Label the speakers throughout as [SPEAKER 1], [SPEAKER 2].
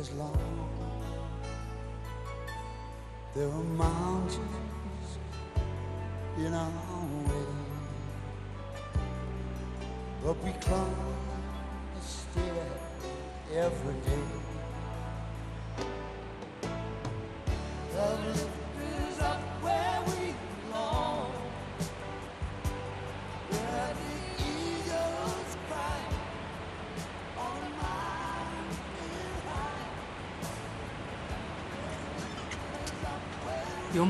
[SPEAKER 1] is long. There are mountains in our way, but we climb the stair every day.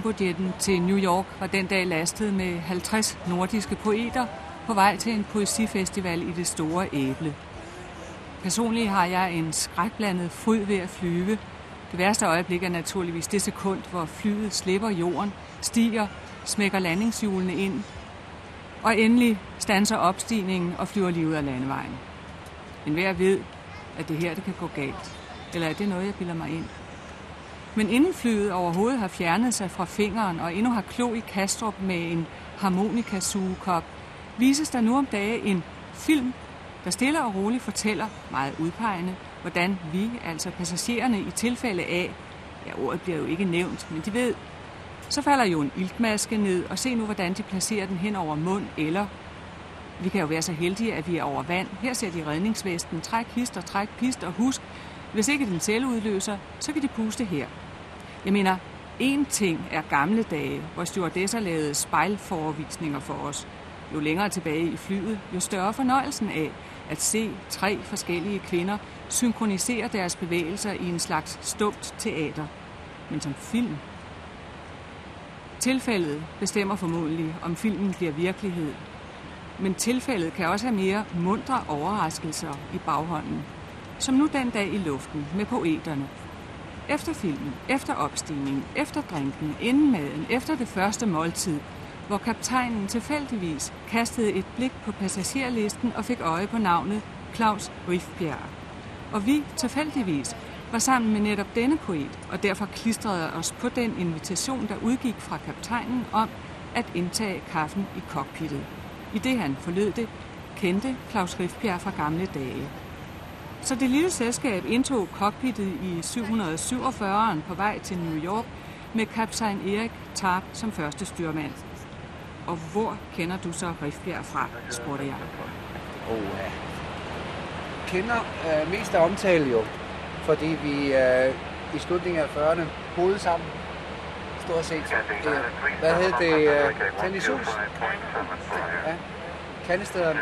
[SPEAKER 2] Jumbojetten til New York var den dag lastet med 50 nordiske poeter på vej til en poesifestival i det store æble. Personligt har jeg en skrækblandet fryd ved at flyve. Det værste øjeblik er naturligvis det sekund, hvor flyet slipper jorden, stiger, smækker landingshjulene ind, og endelig stanser opstigningen og flyver lige ud af landevejen. Men hver ved, at det her det kan gå galt. Eller er det noget, jeg bilder mig ind? Men inden flyet overhovedet har fjernet sig fra fingeren og endnu har klo i Kastrup med en harmonikasugekop, vises der nu om dage en film, der stille og roligt fortæller, meget udpegende, hvordan vi, altså passagererne, i tilfælde af, ja, ordet bliver jo ikke nævnt, men de ved, så falder jo en iltmaske ned, og se nu, hvordan de placerer den hen over mund, eller vi kan jo være så heldige, at vi er over vand. Her ser de redningsvesten, træk hist og træk pist, og husk, hvis ikke den selv udløser, så kan de puste her. Jeg mener, en ting er gamle dage, hvor stewardesser lavede spejlforvisninger for os. Jo længere tilbage i flyet, jo større fornøjelsen af at se tre forskellige kvinder synkronisere deres bevægelser i en slags stumt teater. Men som film. Tilfældet bestemmer formodentlig, om filmen bliver virkelighed. Men tilfældet kan også have mere mundre overraskelser i baghånden. Som nu den dag i luften med poeterne. Efter filmen, efter opstigningen, efter drinken, inden maden, efter det første måltid, hvor kaptajnen tilfældigvis kastede et blik på passagerlisten og fik øje på navnet Claus Rifbjerg. Og vi tilfældigvis var sammen med netop denne poet, og derfor klistrede os på den invitation, der udgik fra kaptajnen om at indtage kaffen i cockpittet. I det han forlød det, kendte Claus Rifbjerg fra gamle dage. Så det lille selskab indtog cockpittet i 747'eren på vej til New York med kaptajn Erik Tarp som første styrmand. Og hvor kender du så Rifbjerg fra, spurgte jeg.
[SPEAKER 3] Oh, ja. Kender øh, mest af omtale jo, fordi vi øh, i slutningen af 40'erne boede sammen. Stort set. Øh, hvad hed det? Øh, Tennishus? Ja. Kandestederne.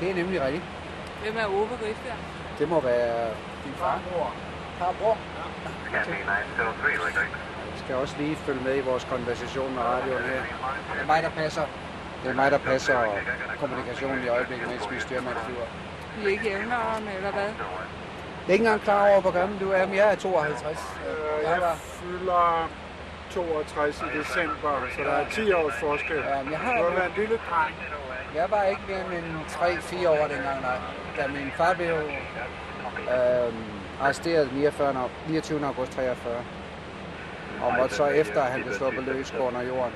[SPEAKER 3] Det er nemlig rigtigt.
[SPEAKER 2] Hvem er Ove Rifbjerg?
[SPEAKER 3] Det må være din farbror. Farbror? Jeg skal også lige følge med i vores konversation med radioen her. Det er mig, der passer. Det er mig, der passer kommunikationen i øjeblikket, mens vi styrmand flyver.
[SPEAKER 2] Vi er ikke jævnere eller hvad?
[SPEAKER 3] Jeg er ikke engang klar over, hvor gammel du er, men jeg er 52.
[SPEAKER 4] Øh,
[SPEAKER 3] Jeg
[SPEAKER 4] Jeg
[SPEAKER 3] var,
[SPEAKER 4] fylder 62 i december, så der er 10 års forskel.
[SPEAKER 3] Ja, men jeg har
[SPEAKER 4] Du har været en lille dreng.
[SPEAKER 3] Jeg var ikke mere end 3-4 år dengang, nej. Da min far blev øh, arresteret 49, au- 29. august 43. Og måtte så efter, at han blev sluppet løs gå under jorden.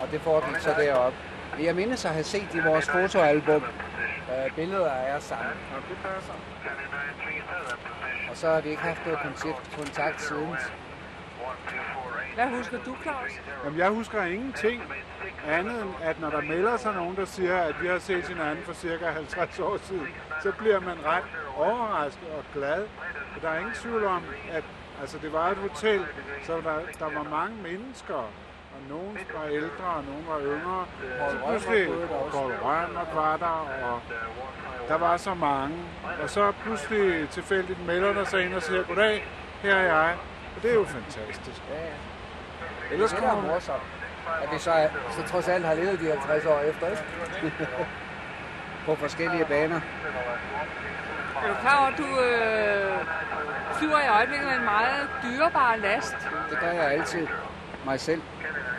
[SPEAKER 3] Og det foregik så deroppe. Jeg mindes at have set i vores fotoalbum øh, billeder af os sammen. Og så har vi ikke haft noget kontakt siden.
[SPEAKER 2] Hvad husker du, Claus?
[SPEAKER 4] Jamen, jeg husker ingenting andet end, at når der melder sig nogen, der siger, at vi har set hinanden for cirka 50 år siden, så bliver man ret overrasket og glad. For der er ingen tvivl om, at altså, det var et hotel, så der, der var mange mennesker. Og nogen var ældre, og nogen var yngre. Så pludselig Paul Rønner var der, og der var så mange. Og så pludselig tilfældigt melder der sig ind og siger, goddag, her er jeg. Og det er jo fantastisk. Ellers
[SPEAKER 3] Det er morsomt, at vi så, er- så trods alt har levet de 50 år efter, ikke? På forskellige baner.
[SPEAKER 2] Er du klar over, at du øh, flyver i øjeblikket med en meget dyrebar last?
[SPEAKER 3] Det gør jeg altid. Mig selv.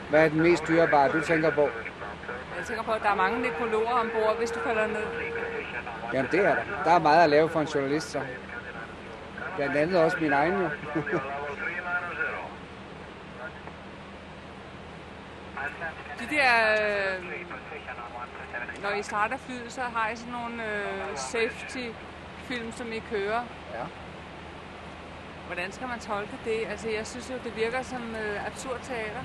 [SPEAKER 3] Hvad er den mest dyrebare, du tænker på?
[SPEAKER 2] Jeg tænker på, at der er mange nekrologer ombord, hvis du falder ned.
[SPEAKER 3] Jamen det er der. Der er meget at lave for en journalist, så. Blandt andet også min egen jo.
[SPEAKER 2] Der, øh, når I starter flyet, så har I sådan nogle øh, safety-film, som I kører.
[SPEAKER 3] Ja.
[SPEAKER 2] Hvordan skal man tolke det? Altså, jeg synes jo, det virker som øh, absurd teater.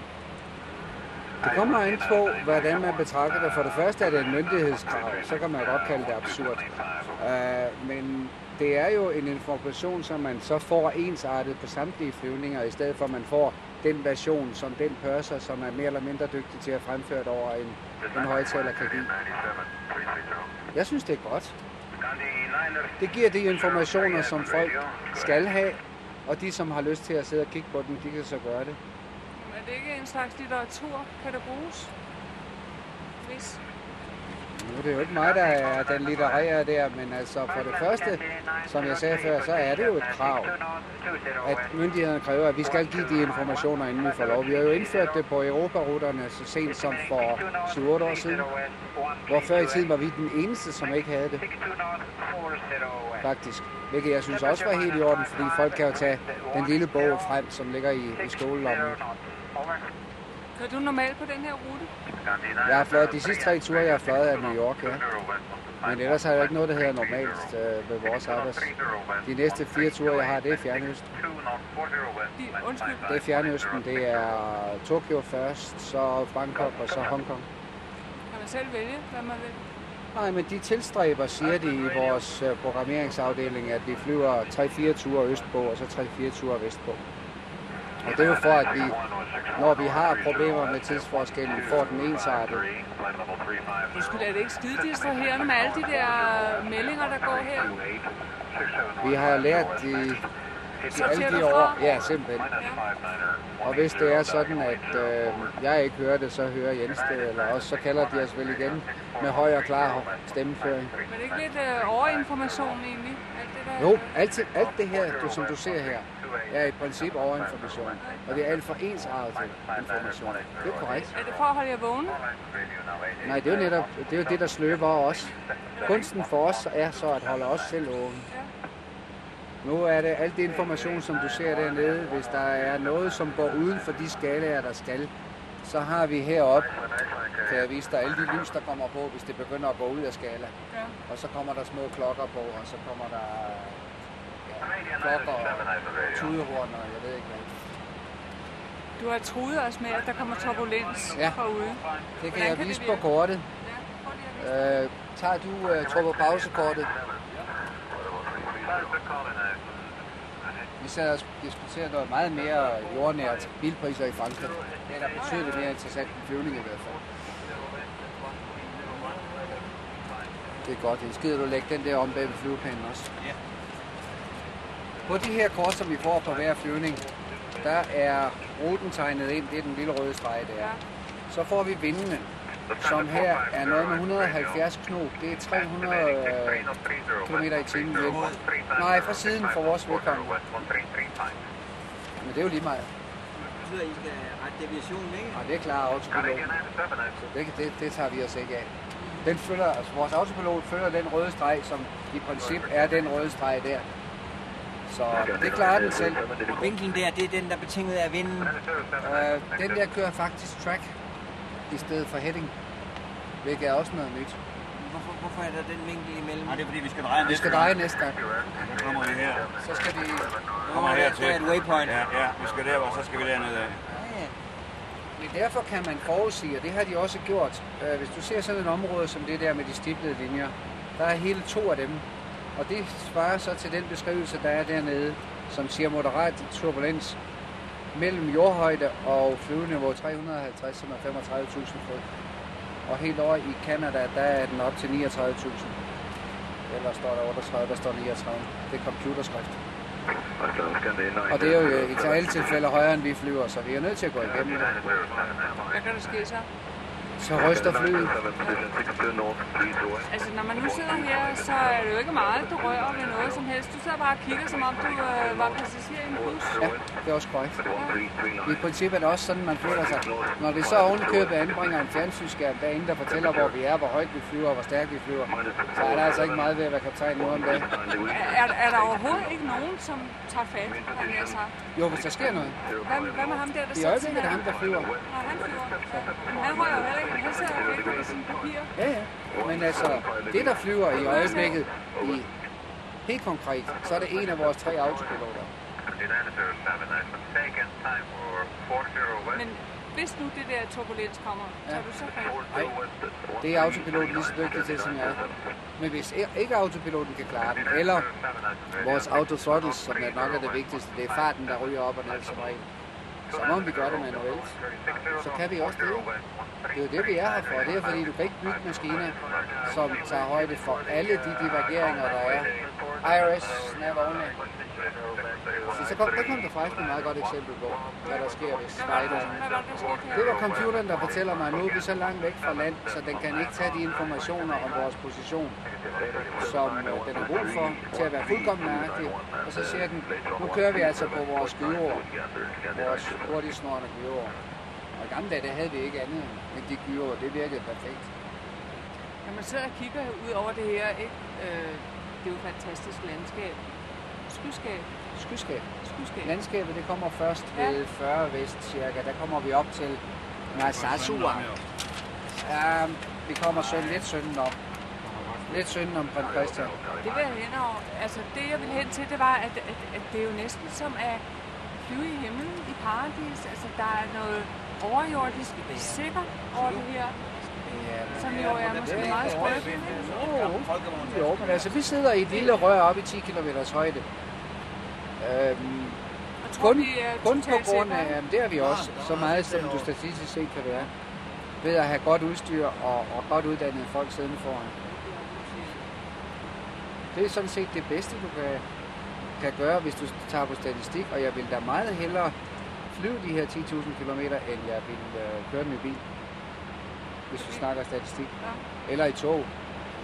[SPEAKER 3] Det kommer an på, hvordan man betragter det. For det første er det en myndighedskrav, så kan man godt kalde det absurd. Uh, men det er jo en information, som man så får ensartet på samtlige flyvninger, i stedet for at man får den version, som den pørser, som er mere eller mindre dygtig til at fremføre det over en, en højtaler kan give. Jeg synes, det er godt. Det giver de informationer, som folk skal have, og de, som har lyst til at sidde og kigge på dem, de kan så gøre det.
[SPEAKER 2] Er det ikke en slags litteratur? Kan det bruges? Hvis.
[SPEAKER 3] Nu er det jo ikke mig, der er den litterære der, men altså for det første, som jeg sagde før, så er det jo et krav, at myndighederne kræver, at vi skal give de informationer, inden vi får lov. Vi har jo indført det på Europaruterne så sent som for 7-8 år siden, hvor før i tiden var vi den eneste, som ikke havde det, faktisk. Hvilket jeg synes også var helt i orden, fordi folk kan jo tage den lille bog frem, som ligger i, i skolelommen.
[SPEAKER 2] Kører du normalt på den her rute?
[SPEAKER 3] Jeg har fløjet de sidste tre ture, jeg har fløjet af New York, ja. Men ellers har jeg ikke noget, der hedder normalt øh, ved vores arbejds. De næste fire ture, jeg har, det er Fjernøsten. Det er Fjernøsten. Det er Tokyo først, så Bangkok og så Hongkong.
[SPEAKER 2] Kan man selv vælge, hvad man vil?
[SPEAKER 3] Nej, men de tilstræber, siger de i vores øh, programmeringsafdeling, at vi flyver 3-4 ture østpå og så 3-4 ture vestpå. Og det er jo for, at vi, når vi har problemer med tidsforskellen, får den ensartet.
[SPEAKER 2] Undskyld, er det ikke skide distraherende med alle de der meldinger, der går her?
[SPEAKER 3] Vi har lært de, de alle de år, ja simpelthen. Og hvis det er sådan, at øh, jeg ikke hører det, så hører Jens det, eller også så kalder de os vel igen med høj og klar stemmeføring.
[SPEAKER 2] Men det ikke lidt øh, overinformation egentlig? Alt det der?
[SPEAKER 3] Jo, alt, alt det her, du, som du ser her, er i princip overinformation. Og det er alt for ensartet information. Det er korrekt.
[SPEAKER 2] Er det for at holde jer vågne?
[SPEAKER 3] Nej, det er jo netop det, er jo det der sløber os. Kunsten for os er så at holde os selv vågne. Nu er det alt det information, som du ser dernede. Hvis der er noget, som går uden for de skalaer, der skal, så har vi heroppe, kan jeg vise dig, alle de lys, der kommer på, hvis det begynder at gå ud af skala.
[SPEAKER 2] Ja.
[SPEAKER 3] Og så kommer der små klokker på, og så kommer der ja, klokker og tudehorn, og jeg ved ikke hvad.
[SPEAKER 2] Du har truet os med, at der kommer turbulens
[SPEAKER 3] Ja.
[SPEAKER 2] herude.
[SPEAKER 3] Det kan
[SPEAKER 2] Hvordan
[SPEAKER 3] jeg
[SPEAKER 2] kan
[SPEAKER 3] vise
[SPEAKER 2] det
[SPEAKER 3] på
[SPEAKER 2] virke?
[SPEAKER 3] kortet. Øh, tager du uh, tror på pausekortet? Vi sad og diskuterede noget meget mere jordnært bilpriser i Frankrig. Det er da betydeligt mere interessant end flyvning i hvert fald. Det er godt. Det er skidt, at du lægger den der om bag ved flyvepinden også.
[SPEAKER 5] Ja.
[SPEAKER 3] På de her kort, som vi får på hver flyvning, der er ruten tegnet ind. Det er den lille røde streg der. Så får vi vindene, som her er noget med 170 knop. Det er 300 km i timen. Nej, fra siden for vores vedkommende. Men det er jo lige meget.
[SPEAKER 5] Det betyder, at I skal rette deviationen, ikke?
[SPEAKER 3] Og det er klar autopiloten. Så det, det, det tager vi os ikke af. Den følger, altså vores autopilot følger den røde streg, som i princip er den røde streg der. Så det klarer den selv.
[SPEAKER 5] Vinklen der, det er den, der er betinget af vinden.
[SPEAKER 3] Øh, den der kører faktisk track i stedet for heading, hvilket er også noget nyt.
[SPEAKER 5] Hvorfor, hvorfor er der den vinkel imellem?
[SPEAKER 6] Nej, det er fordi, vi skal dreje
[SPEAKER 3] Vi
[SPEAKER 6] næste
[SPEAKER 3] skal
[SPEAKER 6] gang.
[SPEAKER 3] dreje næste gang.
[SPEAKER 6] Så kommer vi her.
[SPEAKER 3] Så skal vi...
[SPEAKER 6] Kommer her
[SPEAKER 5] der
[SPEAKER 6] til.
[SPEAKER 5] et waypoint.
[SPEAKER 6] Ja, ja, vi skal der, og så skal vi derned af.
[SPEAKER 5] Ja,
[SPEAKER 3] Men derfor kan man forudsige, og det har de også gjort. Øh, Hvis du ser sådan et område som det der med de stiplede linjer, der er hele to af dem. Og det svarer så til den beskrivelse, der er dernede, som siger moderat turbulens mellem jordhøjde og flyveniveau 350, som er 35.000 fod. Og helt over i Kanada, der er den op til 39.000. Eller står der 38, der står 39. Det er computerskrift. Og det er jo i alle tilfælde højere, end vi flyver, så vi er nødt til at gå igennem det.
[SPEAKER 2] Hvad kan der ske så?
[SPEAKER 3] Så ryster flyet.
[SPEAKER 2] Altså, når man nu sidder her, så er det jo ikke meget, du rører ved noget som helst. Du sidder bare og kigger, som om du øh, var passager i en bus.
[SPEAKER 3] Ja, det er også korrekt. I princippet er det også sådan, man føler sig. Når vi så ovenikøbet anbringer en fjernsynsskærm derinde, der fortæller, hvor vi er, hvor højt vi flyver og hvor stærkt vi flyver, så er der altså ikke meget ved at være kaptajn nu om dagen.
[SPEAKER 2] Er, er der overhovedet ikke nogen, som tager fat, har jeg sagt?
[SPEAKER 3] Jo, hvis der sker noget.
[SPEAKER 2] Hvad, hvad med ham der, der
[SPEAKER 3] I
[SPEAKER 2] sidder
[SPEAKER 3] øjeblikket er det ham, der flyver.
[SPEAKER 2] Nej, han flyver. Men han rører jo heller ikke. Han sidder og på sine papirer.
[SPEAKER 3] Ja, ja. Men altså, det der flyver i øjeblikket, i, helt konkret, så er det en af vores tre autopiloter.
[SPEAKER 2] Men hvis nu det der turbulens kommer, så er du så.
[SPEAKER 3] Nej, det er autopiloten lige så dygtig til, som jeg er. Men hvis ikke autopiloten kan klare den, eller vores autothrottles, som er nok er det vigtigste, det er farten, der ryger op og ned som regel, så må vi gøre det manuelt. Så kan vi også det. Det er jo det, vi er her for. Det er fordi, du kan ikke bygge maskiner, som tager højde for alle de divergeringer, der er. IRS, snap only. Så, så kom, der kom der faktisk et meget godt eksempel på, hvad der sker, hvis spideren
[SPEAKER 2] det,
[SPEAKER 3] var computeren, der fortæller mig, at nu er vi så langt væk fra land, så den kan ikke tage de informationer om vores position, som øh, den har brug for, til at være fuldkommen nøjagtig. Og så siger den, nu kører vi altså på vores gyver, vores hurtigsnorende gyver. Og i gamle dage, der havde vi ikke andet end de gyver, Det virkede perfekt.
[SPEAKER 2] Når man sidder og kigger ud over det her, ikke? Øh, det er jo et fantastisk landskab. Skyskab.
[SPEAKER 3] Skyskab.
[SPEAKER 2] Skyskab.
[SPEAKER 3] Landskabet, det kommer først
[SPEAKER 2] Ja.
[SPEAKER 3] ved 40 vest cirka. Der kommer vi op til Narsasua. Ja, vi kommer søn, lidt sønden op. Lidt sønden om prins Christian.
[SPEAKER 2] Det vil jeg hen over. Altså, det jeg ville hen til, det var, at, at, at det er jo næsten som at flyve i himlen i paradis. Altså, der er noget overjordisk sikkert over det her,
[SPEAKER 3] Ja,
[SPEAKER 2] som jo er måske meget skrøbeligt.
[SPEAKER 3] Jo, jo, men altså, vi sidder i et lille rør oppe i 10 km højde. Øhm,
[SPEAKER 2] tror,
[SPEAKER 3] kun,
[SPEAKER 2] vi er
[SPEAKER 3] kun på grund af, jamen, det er vi også, så meget som du statistisk set kan være, ved at have godt udstyr og, og godt uddannede folk siddende foran. Det er sådan set det bedste, du kan, kan gøre, hvis du tager på statistik, og jeg vil da meget hellere flyve de her 10.000 km, end jeg vil øh, køre i bil, hvis vi snakker statistik.
[SPEAKER 2] Ja.
[SPEAKER 3] Eller i tog.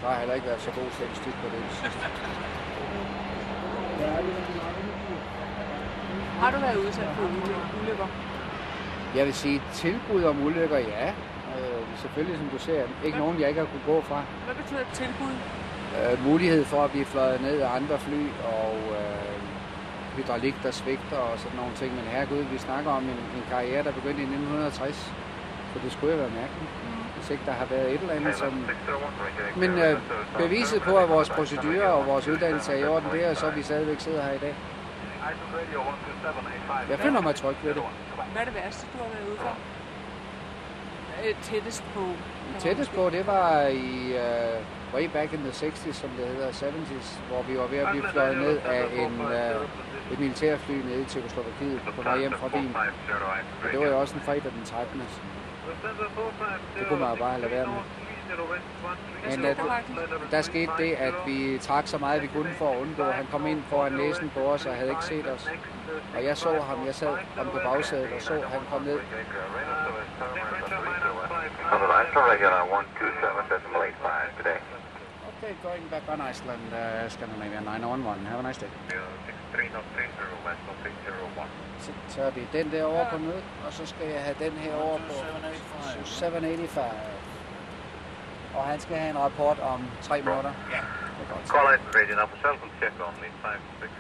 [SPEAKER 3] Så har jeg heller ikke været så god statistik på det.
[SPEAKER 2] Har du været udsat for uly- ulykker?
[SPEAKER 3] Jeg vil sige, tilbud om ulykker, ja. Øh, selvfølgelig, som du ser, ikke nogen, jeg ikke har kunne gå fra.
[SPEAKER 2] Hvad betyder et tilbud?
[SPEAKER 3] Øh, mulighed for at blive fløjet ned af andre fly, og øh, hydraulik, der svigter og sådan nogle ting. Men herregud, vi snakker om en, en karriere, der begyndte i 1960. Så det skulle jo være mærkeligt, hvis ikke der har været et eller andet, som... Men øh, beviset på, at vores procedurer og vores uddannelse er i orden, det er så, at vi stadigvæk sidder her i dag. Jeg føler mig tryg ved det.
[SPEAKER 2] Hvad er det værste, du har været ude for? Øh, tættest på?
[SPEAKER 3] Tættest på, det var i uh, way back in the 60s, som det hedder, 70s, hvor vi var ved at blive fløjet ned af en, uh, et militærfly nede i Tjekoslovakiet på vej hjem fra Wien. Og det var jo også en fredag den 13. Det kunne man jo bare lade være med. Men uh, der skete det, at vi trak så meget, vi kunne for at undgå. Han kom ind foran næsen på os og havde ikke set os. Og jeg så ham, jeg sad ham på bagsædet og så, at han kom ned.
[SPEAKER 7] regular 127.85 today.
[SPEAKER 3] Okay, going back on Iceland, uh, Scandinavia 911. Have a nice day. Så tager vi den der over på mødet, og så skal jeg have den her over på 785. Og han skal have en rapport om tre minutter. Ja. Det er godt.
[SPEAKER 7] Call in radio number 7 and check on the 56.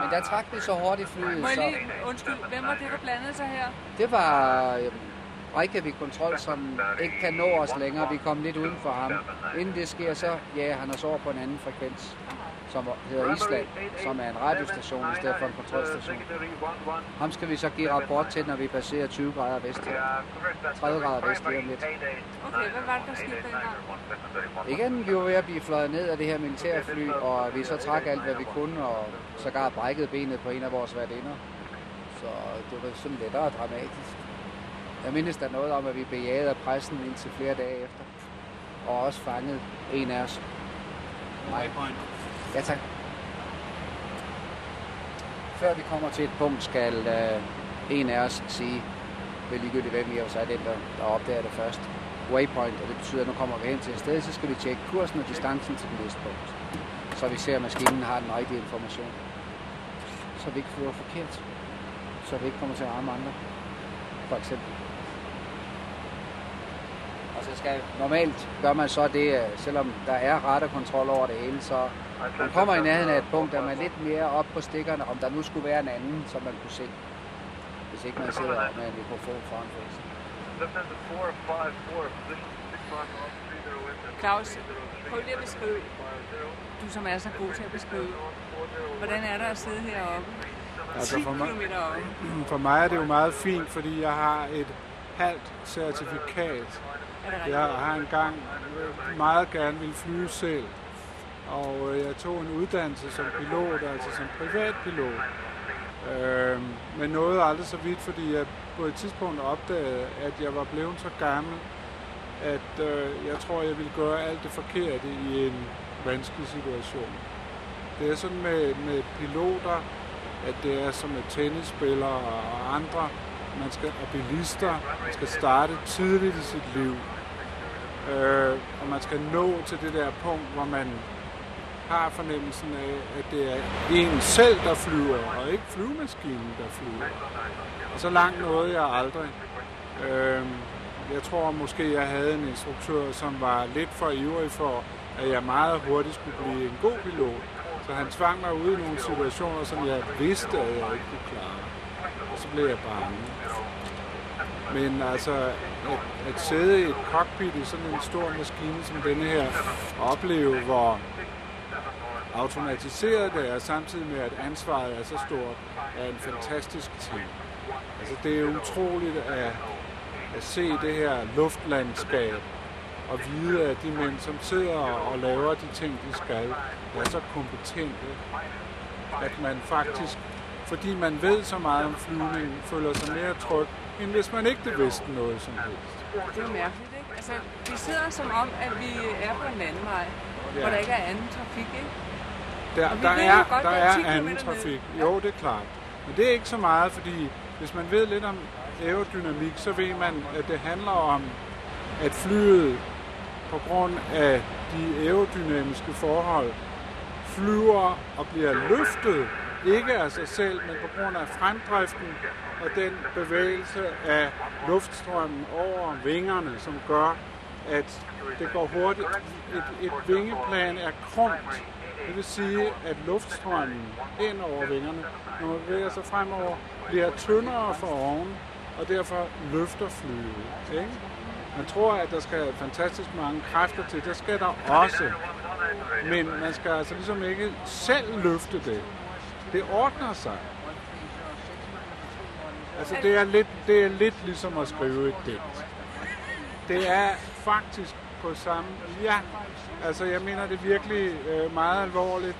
[SPEAKER 3] Men der trak vi så hurtigt flyet,
[SPEAKER 2] Må jeg
[SPEAKER 3] så
[SPEAKER 2] lige, undskyld, hvem var det, der blandede sig her?
[SPEAKER 3] det var øhm, Reykjavik Kontrol, som ikke kan nå os længere. Vi kom lidt uden for ham. Inden det sker, så ja, han os over på en anden frekvens, som hedder Island, som er en radiostation i stedet for en kontrolstation. Ham skal vi så give rapport til, når vi passerer 20 grader vest her. 30 grader vest lige om lidt.
[SPEAKER 2] Okay, hvad var det, der skete dengang?
[SPEAKER 3] Igen, vi var ved at blive fløjet ned af det her militærfly, og vi så trak alt, hvad vi kunne, og sågar brækkede benet på en af vores værtinder. Så det var sådan lidt og dramatisk. Jeg mindes der noget om, at vi bejagede af pressen indtil flere dage efter. Og også fanget en af os. Nej. Ja, tak. Før vi kommer til et punkt, skal øh, en af os sige, det er ligegyldigt, hvem vi er, så er den, der, der opdager det først. waypoint, og det betyder, at nu kommer vi hen til et sted, så skal vi tjekke kursen og distancen til den næste punkt. Så vi ser, at maskinen har den rigtige information. Så vi ikke flyver forkert. Så vi ikke kommer til at ramme andre. For eksempel. Og så skal normalt gør man så det, øh, selvom der er radarkontrol over det hele, så man kommer i nærheden af et punkt, der man lidt mere op på stikkerne, om der nu skulle være en anden, som man kunne se. Hvis ikke man sidder med en mikrofon foran for sig.
[SPEAKER 2] Claus, prøv lige at beskrive, du som er så god til at beskrive, hvordan er der at sidde heroppe? 10
[SPEAKER 4] Altså for mig-. For mig er det jo meget fint, fordi jeg har et halvt certifikat.
[SPEAKER 2] Er?
[SPEAKER 4] Jeg har engang meget gerne ville flyve selv, og øh, jeg tog en uddannelse som pilot, altså som privatpilot. Øh, men nåede aldrig så vidt, fordi jeg på et tidspunkt opdagede, at jeg var blevet så gammel, at øh, jeg tror, jeg ville gøre alt det forkerte i en vanskelig situation. Det er sådan med, med piloter, at det er som med tennisspillere og andre, man skal, og bilister, man skal starte tidligt i sit liv. Øh, og man skal nå til det der punkt, hvor man har fornemmelsen af, at det er en selv, der flyver, og ikke flyvemaskinen, der flyver. Og så langt nåede jeg aldrig. Øh, jeg tror måske, jeg havde en instruktør, som var lidt for ivrig for, at jeg meget hurtigt skulle blive en god pilot. Så han tvang mig ud i nogle situationer, som jeg vidste, at jeg ikke kunne klare. Og så blev jeg bange. Men altså, at, at sidde i et cockpit i sådan en stor maskine som denne her, og opleve, hvor automatiseret det er, samtidig med, at ansvaret er så stort, er en fantastisk ting. Altså, det er utroligt at, at se det her luftlandskab, og vide, at de mænd, som sidder og laver de ting, de skal, er så kompetente, at man faktisk, fordi man ved så meget om flyvning, føler sig mere tryg, end hvis man ikke vidste noget som helst.
[SPEAKER 2] Det er jo mærkeligt, ikke? Altså, vi sidder som om, at vi er på en landevej,
[SPEAKER 4] Ja.
[SPEAKER 2] hvor der ikke er anden trafik, ikke?
[SPEAKER 4] Der, der er,
[SPEAKER 2] godt,
[SPEAKER 4] der
[SPEAKER 2] er
[SPEAKER 4] er
[SPEAKER 2] 10
[SPEAKER 4] anden trafik.
[SPEAKER 2] ned.
[SPEAKER 4] Jo, det er klart. Men det er ikke så meget, fordi hvis man ved lidt om aerodynamik, så ved man, at det handler om, at flyet på grund af de aerodynamiske forhold flyver og bliver løftet, ikke af sig selv, men på grund af fremdriften og den bevægelse af luftstrømmen over vingerne, som gør, at det går hurtigt. Et, et vingeplan er krumt. Det vil sige, at luftstrømmen ind over vingerne, når man bevæger sig fremover, bliver tyndere for oven, og derfor løfter flyet. Ikke? Man tror, at der skal fantastisk mange kræfter til. Det skal der også. Men man skal altså ligesom ikke selv løfte det. Det ordner sig. Altså, det er lidt, det er lidt ligesom at skrive et digt. Det er faktisk på samme... Ja, altså jeg mener det virkelig øh, meget alvorligt,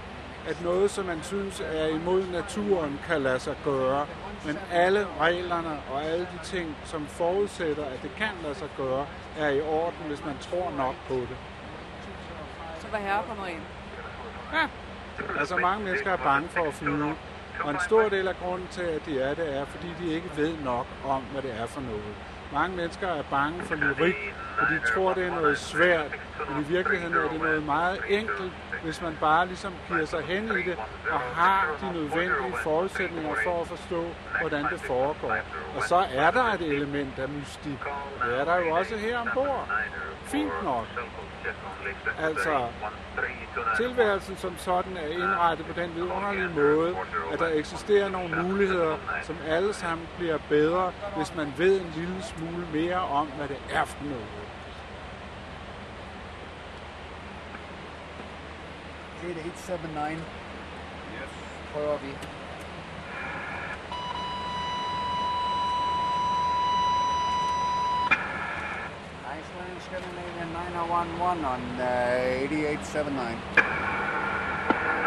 [SPEAKER 4] at noget, som man synes er imod naturen, kan lade sig gøre. Men alle reglerne og alle de ting, som forudsætter, at det kan lade sig gøre, er i orden, hvis man tror nok på det.
[SPEAKER 2] Så var herre på noget
[SPEAKER 4] Ja, altså mange mennesker er bange for at flyve. Og en stor del af grunden til, at de er det, er, fordi de ikke ved nok om, hvad det er for noget. Mange mennesker er bange for lyrik, og de tror, det er noget svært. Men i virkeligheden er det noget meget enkelt, hvis man bare ligesom piger sig hen i det, og har de nødvendige forudsætninger for at forstå, hvordan det foregår. Og så er der et element af mystik. Det er der jo også her ombord. Fint nok. Altså, tilværelsen som sådan er indrettet på den vidunderlige måde, at der eksisterer nogle muligheder, som alle sammen bliver bedre, hvis man ved en lille smule mere om, hvad det er for noget.
[SPEAKER 3] 8879. Prøver vi. Iceland Scandinavian 9011 on uh, 8879.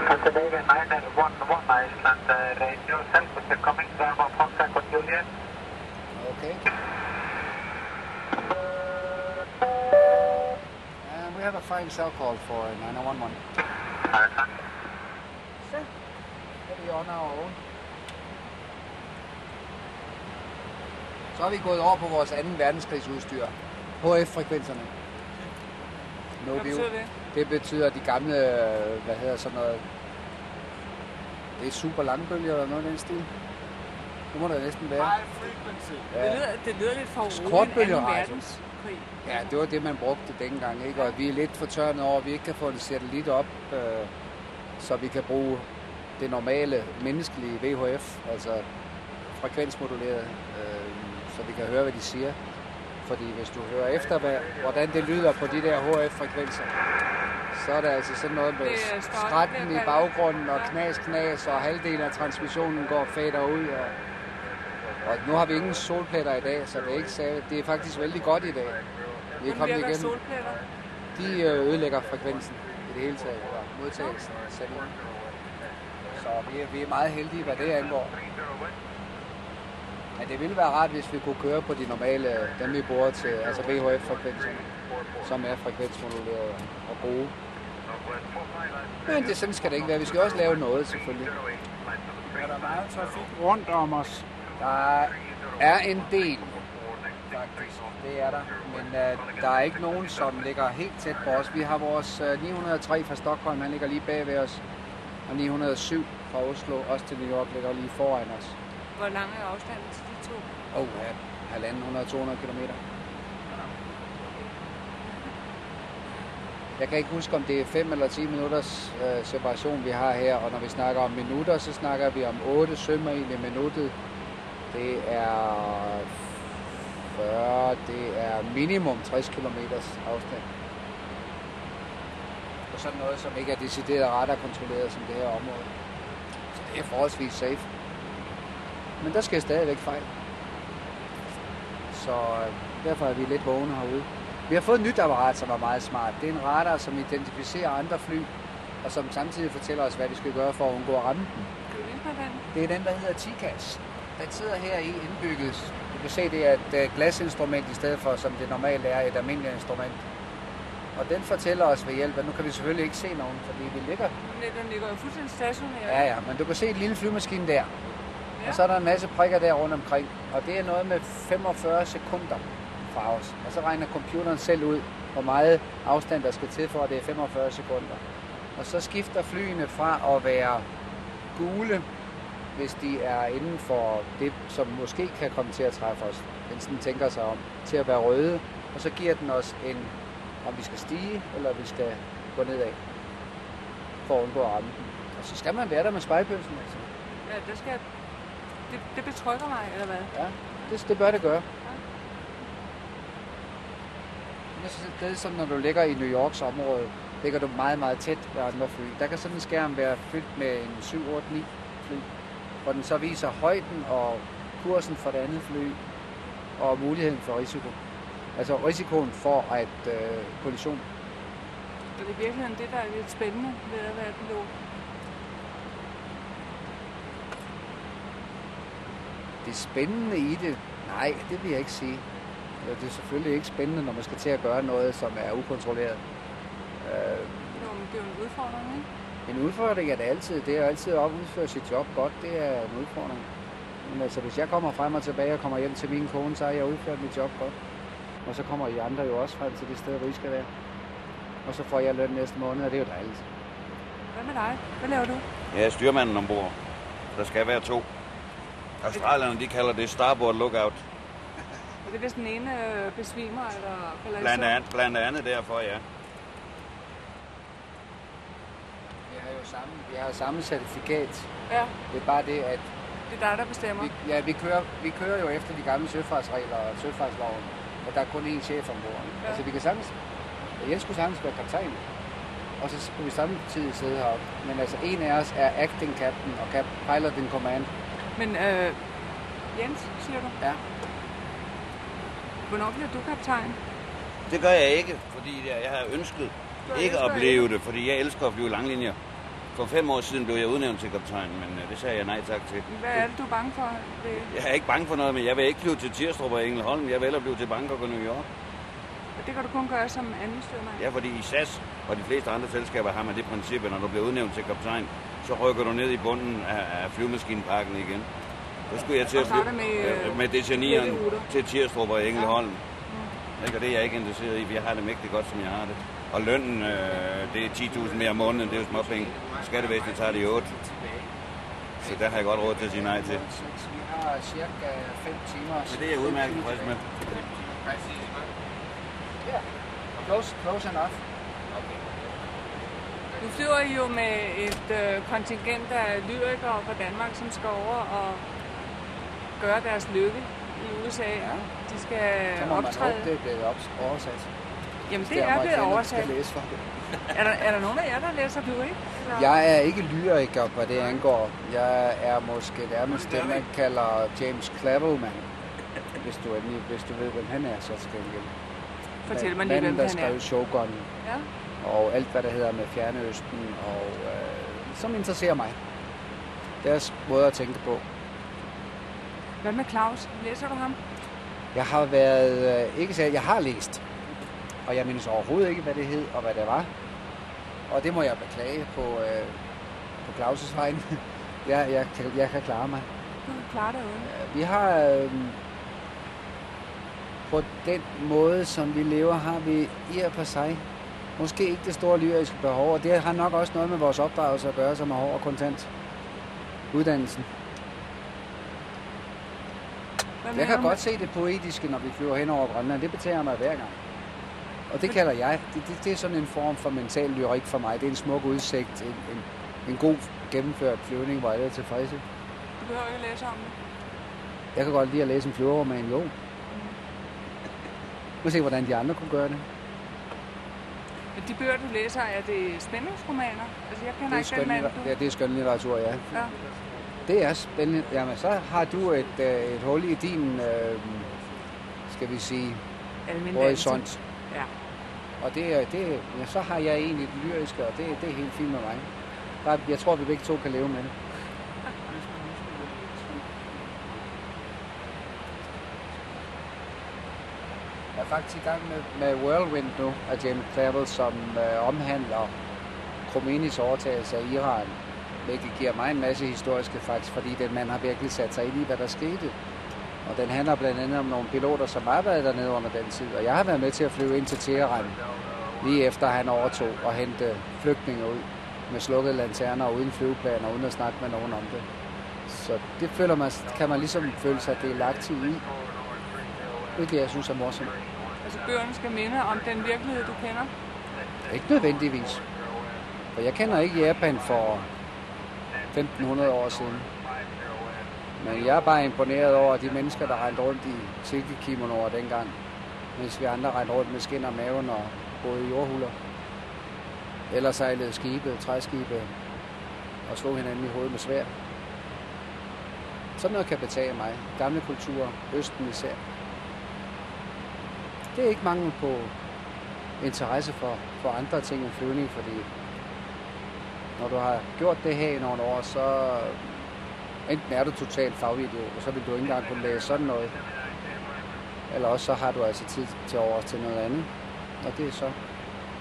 [SPEAKER 7] Scandinavian 911 Iceland, uh, radio self, you're coming down on contact with Juliet.
[SPEAKER 3] Okay. Have a fine cell call for 9011.
[SPEAKER 7] Iceland.
[SPEAKER 3] So, we on our own. Så er vi gået over på vores 2. verdenskrigsudstyr. HF-frekvenserne. No
[SPEAKER 2] Hvad betyder det?
[SPEAKER 3] Det betyder de gamle, hvad hedder sådan noget, det er super langbølger eller noget af den stil. Det må det næsten være.
[SPEAKER 4] High frequency.
[SPEAKER 2] Det lyder, det lyder lidt for roligt
[SPEAKER 3] Kortbølger,
[SPEAKER 2] verdenskrig.
[SPEAKER 3] Ja, det var det, man brugte dengang, ikke? Og vi er lidt fortørnet over, at vi ikke kan få en satellit op, øh, så vi kan bruge det normale menneskelige VHF, altså frekvensmoduleret, øh, så vi kan høre, hvad de siger. Fordi hvis du hører efter, hvad, hvordan det lyder på de der HF-frekvenser, så er det altså sådan noget med skrætten i baggrunden og knas, knas, og halvdelen af transmissionen går og fader ud. Og, og nu har vi ingen solpletter i dag, så det er, ikke, så det er faktisk vældig godt i dag. Vi er kommet igennem.
[SPEAKER 2] solpletter?
[SPEAKER 3] De øh, ødelægger frekvensen i det hele taget, eller modtagelsen af sendingen. Så vi er, vi er meget heldige, hvad det angår. Men det ville være rart, hvis vi kunne køre på de normale, dem vi bruger til, altså VHF-frekvenserne, som er frekvensmodulerede og gode. Men det, sådan skal det ikke være. Vi skal også lave noget, selvfølgelig.
[SPEAKER 4] Er der meget trafik rundt om os?
[SPEAKER 3] Der er en del, faktisk. Det er der. Men uh, der er ikke nogen, som ligger helt tæt på os. Vi har vores uh, 903 fra Stockholm, han ligger lige bag ved os. Og 907 fra Oslo, også til New York, ligger lige foran os.
[SPEAKER 2] Hvor lang er afstanden til de to?
[SPEAKER 3] Åh, oh, ja. Halvanden 100-200 km. Jeg kan ikke huske, om det er 5 eller 10 minutters øh, separation, vi har her. Og når vi snakker om minutter, så snakker vi om 8 sømil i minuttet. Det er 40, det er minimum 60 km afstand. Og sådan noget, som ikke er decideret radarkontrolleret som det her område. Så det er forholdsvis safe. Men der sker stadigvæk fejl. Så øh, derfor er vi lidt vågne herude. Vi har fået et nyt apparat, som er meget smart. Det er en radar, som identificerer andre fly, og som samtidig fortæller os, hvad vi skal gøre for at undgå at ramme dem.
[SPEAKER 2] Den?
[SPEAKER 3] Det er den, der hedder TICAS. Den sidder her i indbygget. Du kan se, det er et øh, glasinstrument i stedet for, som det normalt er, et almindeligt instrument. Og den fortæller os ved hjælp, at nu kan vi selvfølgelig ikke se nogen, fordi vi ligger...
[SPEAKER 2] Den ligger jo fuldstændig stationær.
[SPEAKER 3] Ja, ja, men du kan se et lille flymaskine der.
[SPEAKER 2] Ja.
[SPEAKER 3] Og så er der en masse prikker der rundt omkring. Og det er noget med 45 sekunder fra os. Og så regner computeren selv ud, hvor meget afstand der skal til for, at det er 45 sekunder. Og så skifter flyene fra at være gule, hvis de er inden for det, som måske kan komme til at træffe os, mens den tænker sig om, til at være røde. Og så giver den os en, om vi skal stige, eller vi skal gå nedad, for at undgå at ramme den. Og så skal man være der med spejlpølsen, altså.
[SPEAKER 2] ja det, skal, det, det betrykker mig, eller hvad?
[SPEAKER 3] Ja, det, det bør det gøre. Det er sådan- Det er sådan, når du ligger i New Yorks område, ligger du meget, meget tæt ved andre fly. Der kan sådan en skærm være fyldt med en 7, 8, 9 fly, hvor den så viser højden og kursen for det andet fly og muligheden for risiko. Altså risikoen for at øh, kollision.
[SPEAKER 2] Og det er i virkeligheden det, der er lidt spændende ved at være pilot.
[SPEAKER 3] Det spændende i det, nej, det vil jeg ikke sige. Det er selvfølgelig ikke spændende, når man skal til at gøre noget, som er ukontrolleret. Øh,
[SPEAKER 2] Jo, men det er jo en udfordring, ikke?
[SPEAKER 3] En udfordring er det altid. Det er altid at udføre sit job godt. Det er en udfordring. Men altså, hvis jeg kommer frem og tilbage og kommer hjem til min kone, så har jeg udført mit job godt. Og så kommer I andre jo også frem til det sted, hvor I skal være. Og så får jeg løn næste måned, og det er jo dejligt.
[SPEAKER 2] Hvad med dig? Hvad laver du?
[SPEAKER 6] Jeg er styrmanden ombord. Der skal være to. Australierne, de kalder det starboard lookout.
[SPEAKER 2] Er det hvis den ene øh, besvimer eller falder
[SPEAKER 6] Blandt andet, blandt andet derfor, ja.
[SPEAKER 3] Vi har jo samme, vi har samme certifikat.
[SPEAKER 2] Ja,
[SPEAKER 3] Det er bare det, at
[SPEAKER 2] det er dig, der bestemmer.
[SPEAKER 3] vi, ja, vi, kører, vi kører jo efter de gamle søfartsregler og søfartsloven. Og der er kun én chef ombord.
[SPEAKER 2] Ja.
[SPEAKER 3] Altså, vi kan sagtens... Jens skulle sagtens være kaptajn. Og så skulle vi samtidig sidde heroppe. Men altså, en af os er acting captain og cap pilot in command.
[SPEAKER 2] Men øh, Jens, siger du?
[SPEAKER 3] Ja.
[SPEAKER 2] Hvornår bliver du kaptajn?
[SPEAKER 6] Det gør jeg ikke, fordi jeg jeg har ønsket ikke at blive det, fordi jeg elsker at flyve langlinjer. For fem år siden blev jeg udnævnt til kaptajn, men øh, det sagde jeg nej tak til.
[SPEAKER 2] Hvad er det, du er bange for? Det,
[SPEAKER 6] Jeg er ikke bange for noget, men jeg vil ikke flyve til Tirstrup og Engelholm. Jeg vil hellere flyve til Bangkok og New York.
[SPEAKER 2] det kan du kun gøre som anden styrmand.
[SPEAKER 6] Ja, fordi i SAS og de fleste andre selskaber har man det princip, at når du bliver udnævnt til kaptajn, så rykker du ned i bunden af, af flyvemaskineparken igen. Så skulle jeg til
[SPEAKER 2] Og
[SPEAKER 6] at flyve
[SPEAKER 2] med, øh,
[SPEAKER 6] med DC-9'eren
[SPEAKER 2] ruter.
[SPEAKER 6] til Tirstrup og Engelholm. Ikke? Og det er jeg ikke interesseret i, for jeg har det mægtigt godt, som jeg har det. Og lønnen, øh, det er 10.000 mere om måneden, det er jo småpenge. Skattevæsenet tager det i 8. Så der har jeg godt råd til at sige nej til.
[SPEAKER 3] Vi har cirka 5 timer.
[SPEAKER 6] Så det er jeg udmærket tilfreds med.
[SPEAKER 3] Ja, close, close enough.
[SPEAKER 2] Nu flyver I jo med et øh, kontingent af lyrikere fra Danmark, som skal over og gøre deres lykke i USA.
[SPEAKER 3] Ja.
[SPEAKER 2] De skal
[SPEAKER 3] Så må man
[SPEAKER 2] optræde.
[SPEAKER 3] håbe, det er blevet op- oversat.
[SPEAKER 2] Jamen, det er blevet oversat.
[SPEAKER 3] læse for det.
[SPEAKER 2] Er der, er der nogen af jer, der læser lyrik? Eller?
[SPEAKER 3] Jeg er ikke lyriker, hvad det angår. Jeg er måske nærmest det, man kalder James Clavellman. Hvis du, endelig, hvis du ved, hvem han er, så skal jeg
[SPEAKER 2] Fortæl mig lige, hvem
[SPEAKER 3] der
[SPEAKER 2] han er.
[SPEAKER 3] skrev Shogun
[SPEAKER 2] Ja.
[SPEAKER 3] og alt, hvad der hedder med Fjernøsten, og øh, som interesserer mig. Deres måde at tænke på.
[SPEAKER 2] Hvad med Claus? Læser du ham?
[SPEAKER 3] Jeg har været, øh, ikke så, jeg har læst, og jeg mindes overhovedet ikke, hvad det hed og hvad det var. Og det må jeg beklage på, øh, på Claus' vegne. jeg, jeg, kan, jeg kan klare mig.
[SPEAKER 2] Du klarer dig uden.
[SPEAKER 3] Vi har øh, på den måde, som vi lever, har vi i og for sig måske ikke det store lyriske behov, og det har nok også noget med vores opdragelse at gøre, som er hård og kontant. Uddannelsen. Jeg kan godt se det poetiske, når vi flyver hen over Grønland. Det betager mig hver gang. Og det kalder jeg. Det, det, det er sådan en form for mental lyrik for mig. Det er en smuk udsigt. En, en, en god gennemført flyvning, hvor alle er tilfredse.
[SPEAKER 2] Du behøver ikke at læse om det.
[SPEAKER 3] Jeg kan godt lide at læse en flyverroman, jo. Nu se, hvordan de andre kunne gøre det.
[SPEAKER 2] Men de bøger, du læser, er det spændingsromaner? Altså, jeg kender
[SPEAKER 3] Det er,
[SPEAKER 2] ikke den mand, du...
[SPEAKER 3] ja, det er skønlitteratur, ja.
[SPEAKER 2] Ja.
[SPEAKER 3] Det er spændende. Jamen, så har du et, øh, et hul i din, øh, skal vi sige,
[SPEAKER 2] Almen
[SPEAKER 3] horisont.
[SPEAKER 2] Ja.
[SPEAKER 3] Og det, det, ja, så har jeg egentlig det lyriske, og det, det er helt fint med mig. Bare, jeg tror, vi begge to kan leve med det. Jeg er faktisk i gang med, med Whirlwind nu af James Clavel, som øh, omhandler Khomeinis overtagelse af Iran. Hvilket giver mig en masse historiske faktisk, fordi den mand har virkelig sat sig ind i, hvad der skete. Og den handler blandt andet om nogle piloter, som arbejdede dernede under den tid. Og jeg har været med til at flyve ind til Teheran, lige efter han overtog og hente flygtninge ud med slukkede lanterner og uden flyveplaner, uden at snakke med nogen om det. Så det føler man, kan man ligesom føle sig delagtig i. Hvilket jeg synes er morsomt.
[SPEAKER 2] Altså, bøgerne skal minde om den virkelighed, du kender.
[SPEAKER 3] Ikke nødvendigvis. For jeg kender ikke Japan for 1500 år siden. Men jeg er bare imponeret over de mennesker, der rendte rundt i silkekimonoer dengang. Mens vi andre rendte rundt med skin og maven og boede i jordhuller. Eller sejlede skibe, træskibe og slog hinanden i hovedet med svær. Sådan noget kan betage mig. Gamle kulturer, Østen især. Det er ikke mangel på interesse for, for andre ting end flyvning, fordi når du har gjort det her i nogle år, så enten er du totalt fagidiot, og så vil du ikke engang kunne læse sådan noget. Eller også så har du altså tid til over til noget andet. Og det er så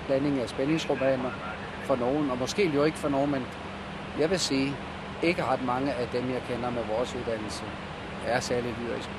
[SPEAKER 3] blanding af spændingsromaner for nogen, og måske ikke for nogen, men jeg vil sige, ikke ret mange af dem, jeg kender med vores uddannelse, er særlig lyriske.